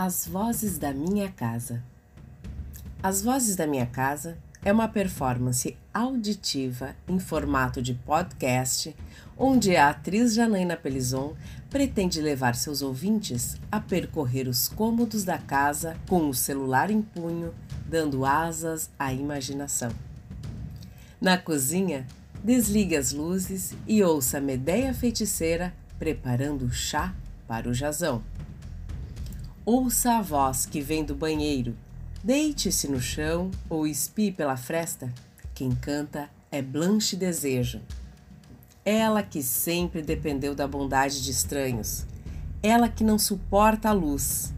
As Vozes da Minha Casa. As Vozes da Minha Casa é uma performance auditiva em formato de podcast, onde a atriz Janaína Pelizon pretende levar seus ouvintes a percorrer os cômodos da casa com o celular em punho, dando asas à imaginação. Na cozinha, desligue as luzes e ouça a Medeia Feiticeira preparando o chá para o jazão. Ouça a voz que vem do banheiro. Deite-se no chão ou espie pela fresta. Quem canta é Blanche Desejo. Ela que sempre dependeu da bondade de estranhos. Ela que não suporta a luz.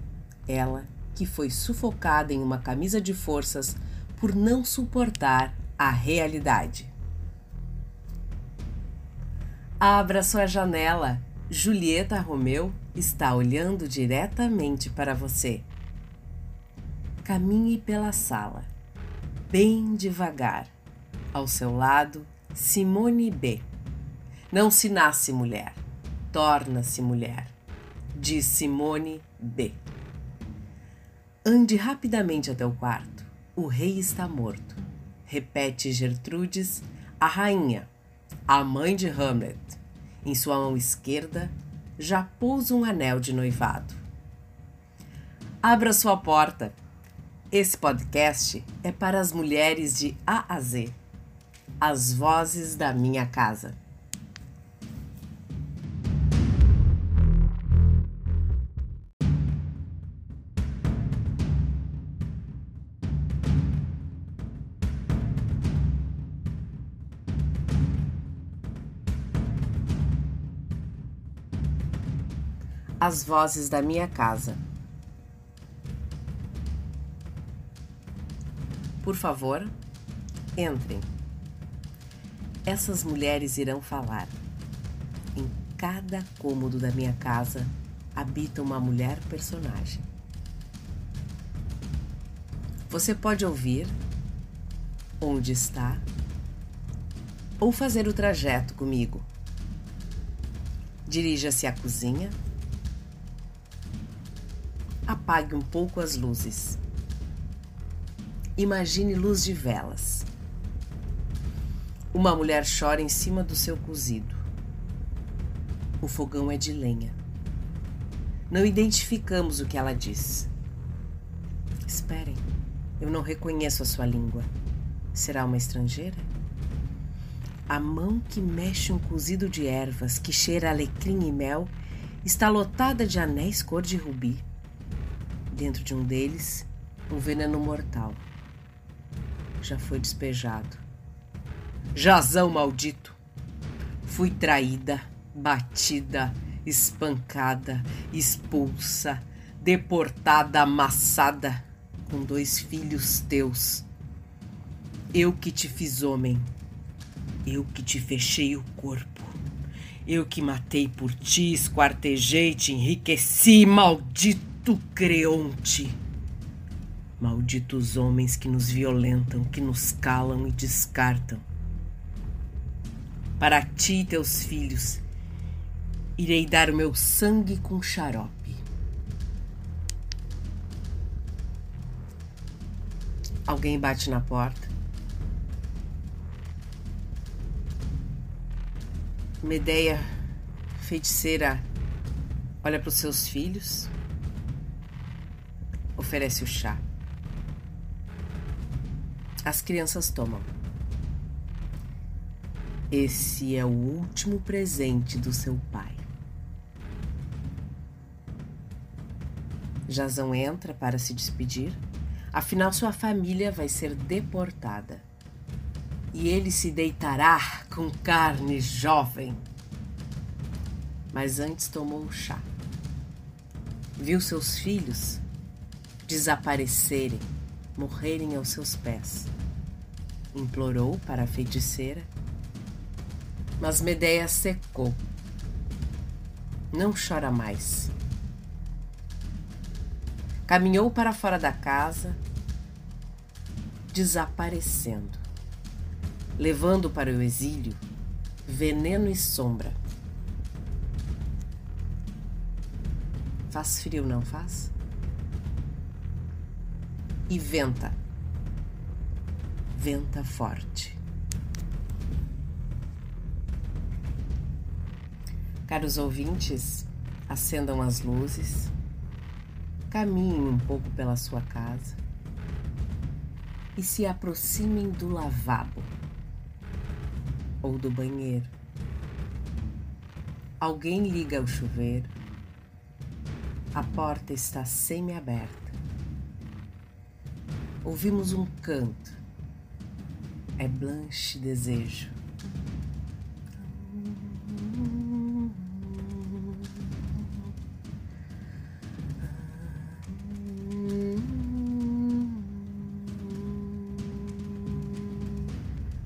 Ela que foi sufocada em uma camisa de forças por não suportar a realidade. Abra sua janela. Julieta Romeu está olhando diretamente para você. Caminhe pela sala, bem devagar. Ao seu lado, Simone B. Não se nasce mulher, torna-se mulher. Diz Simone B. Ande rapidamente até o quarto. O rei está morto. Repete Gertrudes, a rainha, a mãe de Hamlet. Em sua mão esquerda, já pôs um anel de noivado. Abra sua porta. Esse podcast é para as mulheres de A a Z, as vozes da minha casa. As vozes da minha casa. Por favor, entrem. Essas mulheres irão falar. Em cada cômodo da minha casa habita uma mulher personagem. Você pode ouvir onde está ou fazer o trajeto comigo. Dirija-se à cozinha apague um pouco as luzes. Imagine luz de velas. Uma mulher chora em cima do seu cozido. O fogão é de lenha. Não identificamos o que ela diz. Esperem, eu não reconheço a sua língua. Será uma estrangeira? A mão que mexe um cozido de ervas que cheira alecrim e mel está lotada de anéis cor de rubi dentro de um deles um veneno mortal. Já foi despejado. Jazão maldito! Fui traída, batida, espancada, expulsa, deportada, amassada, com dois filhos teus. Eu que te fiz homem, eu que te fechei o corpo, eu que matei por ti, esquartejei, te enriqueci, maldito! Maldito Creonte! Malditos homens que nos violentam, que nos calam e descartam. Para ti e teus filhos, irei dar o meu sangue com xarope. Alguém bate na porta. Medeia, feiticeira, olha para os seus filhos oferece o chá. As crianças tomam. Esse é o último presente do seu pai. Jazão entra para se despedir, afinal sua família vai ser deportada. E ele se deitará com carne jovem. Mas antes tomou o chá. Viu seus filhos desaparecerem, morrerem aos seus pés. Implorou para a feiticeira, mas Medeia secou. Não chora mais. Caminhou para fora da casa, desaparecendo, levando para o exílio veneno e sombra. Faz frio, não faz? E venta. Venta forte. Caros ouvintes, acendam as luzes, caminhem um pouco pela sua casa e se aproximem do lavabo ou do banheiro. Alguém liga o chuveiro. A porta está semi-aberta. Ouvimos um canto. É Blanche Desejo.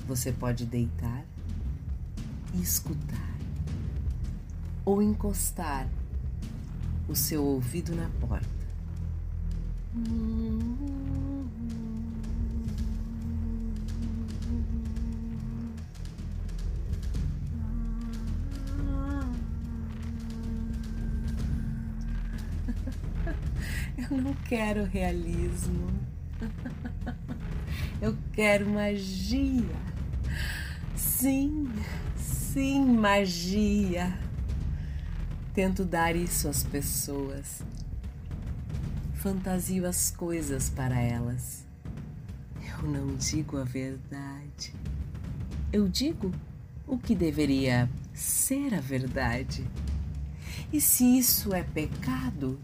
Você pode deitar e escutar, ou encostar o seu ouvido na porta. Eu quero realismo. Eu quero magia. Sim, sim, magia. Tento dar isso às pessoas. Fantasio as coisas para elas. Eu não digo a verdade. Eu digo o que deveria ser a verdade. E se isso é pecado,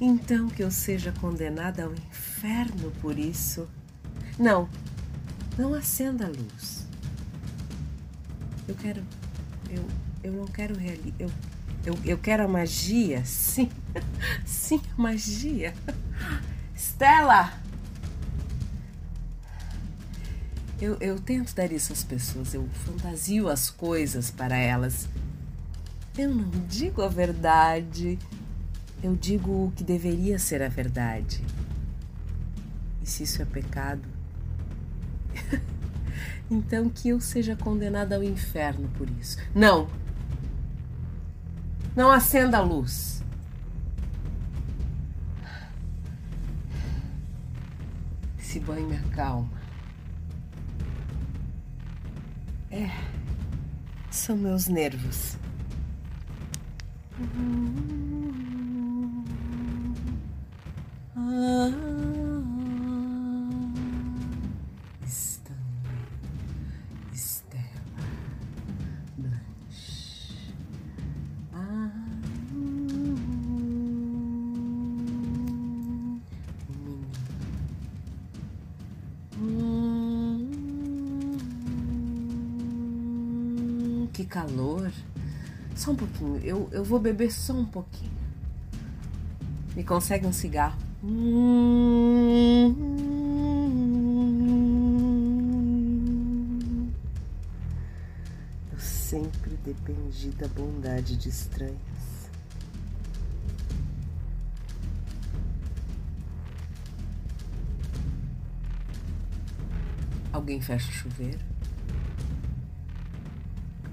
então que eu seja condenada ao inferno por isso. Não, não acenda a luz. Eu quero. Eu, eu não quero realizar. Eu, eu, eu quero a magia, sim. Sim, a magia. Stella! Eu, eu tento dar isso às pessoas, eu fantasio as coisas para elas. Eu não digo a verdade, eu digo o que deveria ser a verdade. E se isso é pecado, então que eu seja condenada ao inferno por isso. Não! Não acenda a luz. Esse banho me acalma. É, são meus nervos. Ah. Que calor. Só um pouquinho, eu, eu vou beber só um pouquinho. Me consegue um cigarro? Eu sempre dependi da bondade de estranhos. Alguém fecha o chuveiro?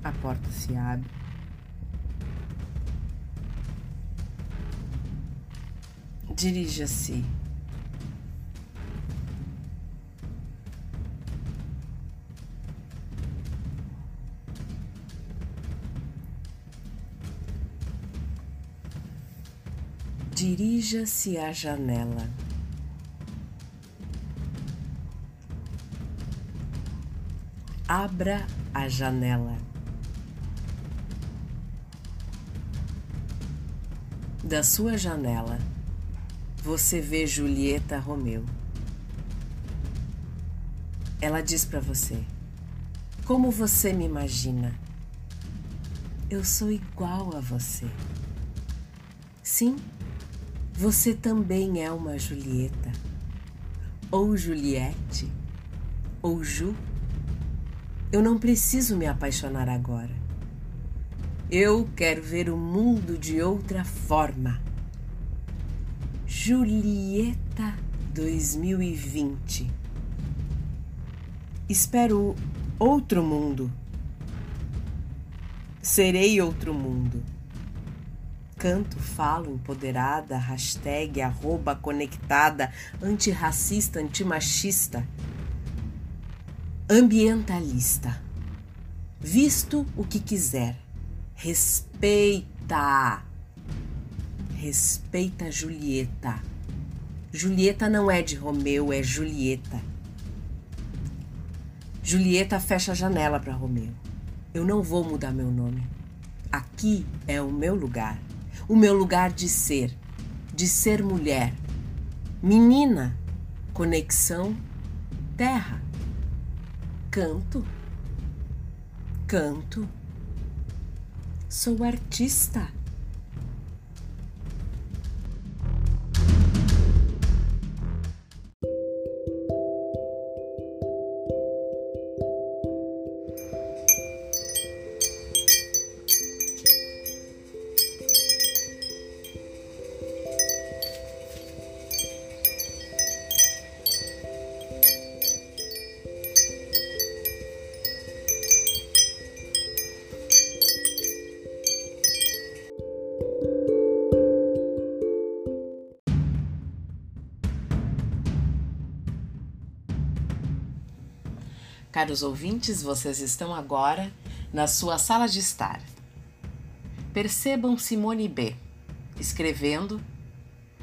A porta se abre. Dirija-se dirija-se à janela. Abra a janela. Da sua janela, você vê Julieta Romeu. Ela diz para você: Como você me imagina? Eu sou igual a você. Sim, você também é uma Julieta, ou Juliette, ou Ju. Eu não preciso me apaixonar agora. Eu quero ver o mundo de outra forma. Julieta 2020. Espero outro mundo. Serei outro mundo. Canto, falo, empoderada, hashtag, arroba, conectada, antirracista, antimachista, ambientalista. Visto o que quiser. Respeita. Respeita Julieta. Julieta não é de Romeu, é Julieta. Julieta fecha a janela para Romeu. Eu não vou mudar meu nome. Aqui é o meu lugar. O meu lugar de ser, de ser mulher. Menina, conexão, terra. Canto. Canto. Sou artista. Caros ouvintes, vocês estão agora na sua sala de estar. Percebam Simone B. escrevendo,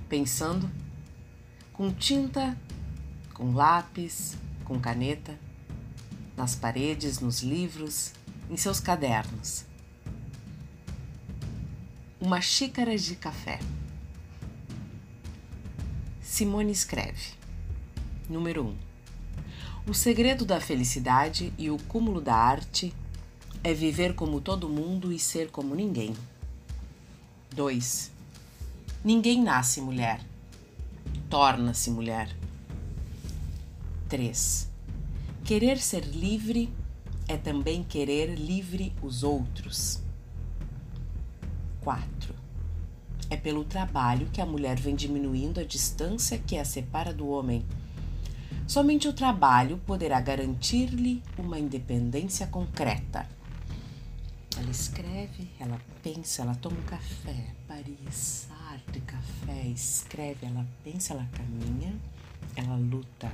pensando, com tinta, com lápis, com caneta, nas paredes, nos livros, em seus cadernos. Uma xícara de café. Simone escreve. Número 1. Um. O segredo da felicidade e o cúmulo da arte é viver como todo mundo e ser como ninguém. 2. Ninguém nasce mulher, torna-se mulher. 3. Querer ser livre é também querer livre os outros. 4. É pelo trabalho que a mulher vem diminuindo a distância que a separa do homem Somente o trabalho poderá garantir-lhe uma independência concreta. Ela escreve, ela pensa, ela toma um café. Paris, arte, café, escreve, ela pensa, ela caminha, ela luta.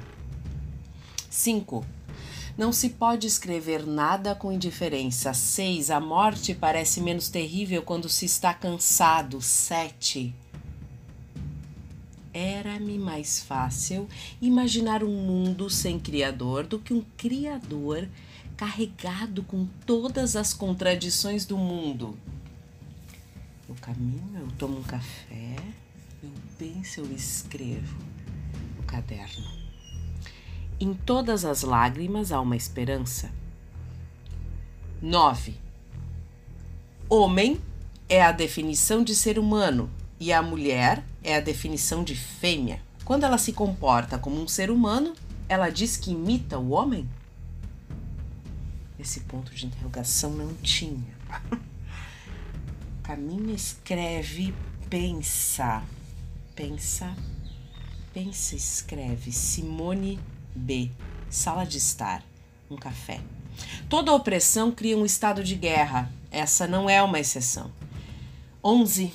5. Não se pode escrever nada com indiferença. 6. A morte parece menos terrível quando se está cansado. 7 era-me mais fácil imaginar um mundo sem Criador do que um Criador carregado com todas as contradições do mundo. Eu caminho, eu tomo um café, eu penso, eu escrevo no caderno. Em todas as lágrimas há uma esperança. 9. Homem é a definição de ser humano e a mulher é a definição de fêmea. Quando ela se comporta como um ser humano, ela diz que imita o homem? Esse ponto de interrogação não tinha. Caminha, escreve, pensa. Pensa, pensa, escreve. Simone B. Sala de estar. Um café. Toda opressão cria um estado de guerra. Essa não é uma exceção. 11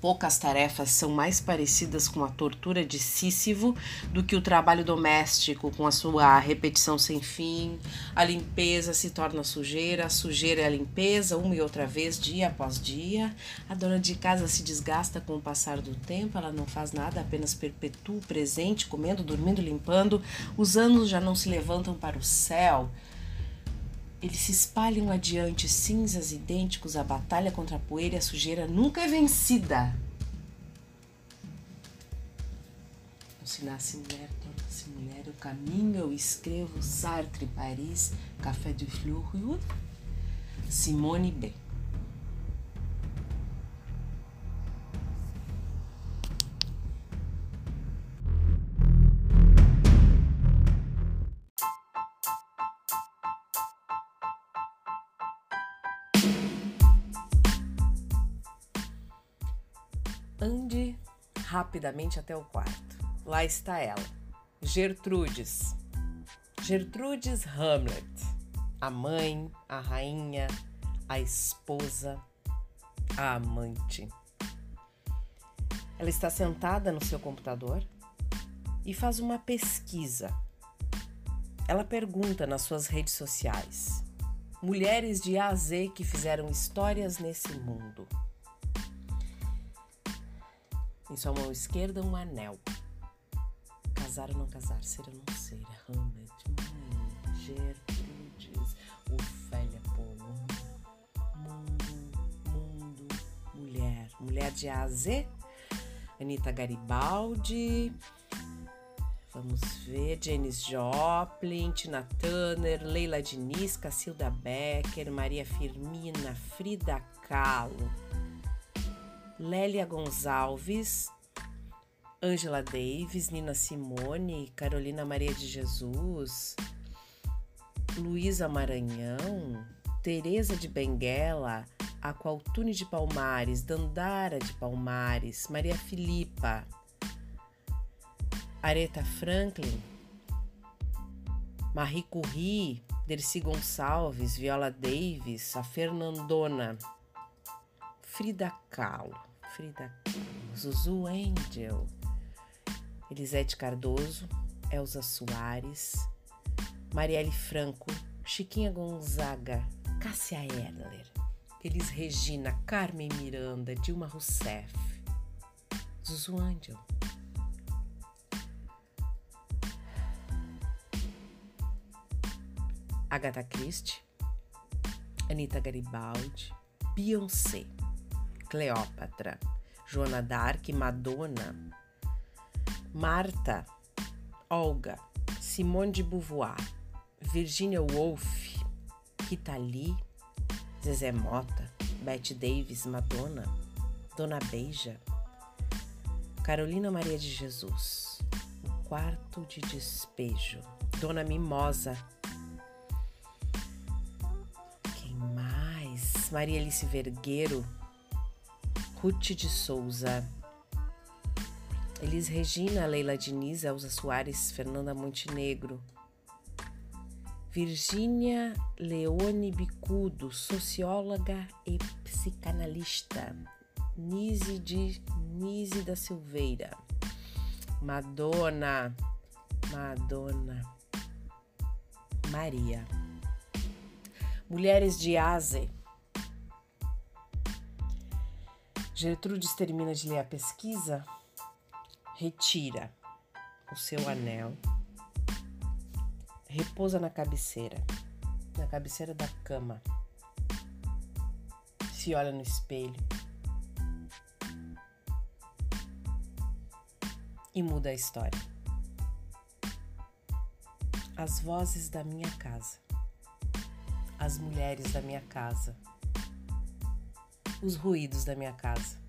poucas tarefas são mais parecidas com a tortura de Sísifo do que o trabalho doméstico, com a sua repetição sem fim. A limpeza se torna sujeira, a sujeira é a limpeza, uma e outra vez, dia após dia. A dona de casa se desgasta com o passar do tempo, ela não faz nada, apenas perpetua o presente, comendo, dormindo, limpando. Os anos já não se levantam para o céu. Eles se espalham adiante, cinzas idênticos à batalha contra a poeira e a sujeira nunca é vencida. Não se nasce mulher, torna-se mulher. Eu caminho, eu escrevo Sartre, Paris, Café du Fleur, Simone B. rapidamente até o quarto. Lá está ela, Gertrudes. Gertrudes Hamlet, a mãe, a rainha, a esposa. a amante. Ela está sentada no seu computador e faz uma pesquisa. Ela pergunta nas suas redes sociais: mulheres de A a Z que fizeram histórias nesse mundo. Em sua mão esquerda, um anel. Casar ou não casar, ser ou não ser, Hamlet, mãe, Gertrudes, Ofélia Polo, mundo, mundo, mulher. Mulher de A a Z, Anitta Garibaldi, Vamos ver, Janis Joplin, Tina Turner, Leila Diniz, Cacilda Becker, Maria Firmina, Frida Kahlo, Lélia Gonçalves, Angela Davis, Nina Simone, Carolina Maria de Jesus, Luísa Maranhão, Teresa de Benguela, Aqualtune de Palmares, Dandara de Palmares, Maria Filipa, Aretha Franklin, Marie Curie, Dercy Gonçalves, Viola Davis, a Fernandona, Frida Kahlo, Frida Kahlo, Zuzu Angel, Elisete Cardoso, Elza Soares, Marielle Franco, Chiquinha Gonzaga, Cássia Erler, Elis Regina, Carmen Miranda, Dilma Rousseff, Zuzu Angel. Agatha Christie, Anita Garibaldi, Beyoncé, Cleópatra, Joana d'Arc, Madonna, Marta, Olga, Simone de Beauvoir, Virginia Woolf, Rita Lee, Zezé Mota, Bette Davis, Madonna, Dona Beija, Carolina Maria de Jesus, O Quarto de Despejo, Dona Mimosa, Maria Alice Vergueiro, Ruth de Souza, Elis Regina, Leila Diniz, Elza Soares, Fernanda Montenegro, Virgínia Leone Bicudo, socióloga e psicanalista, Nise de Nise da Silveira, Madonna, Madonna, Maria. Mulheres de Aze, Gertrudes termina de ler a pesquisa, retira o seu anel, repousa na cabeceira, na cabeceira da cama, se olha no espelho. E muda a história. As vozes da minha casa, as mulheres da minha casa os ruídos da minha casa.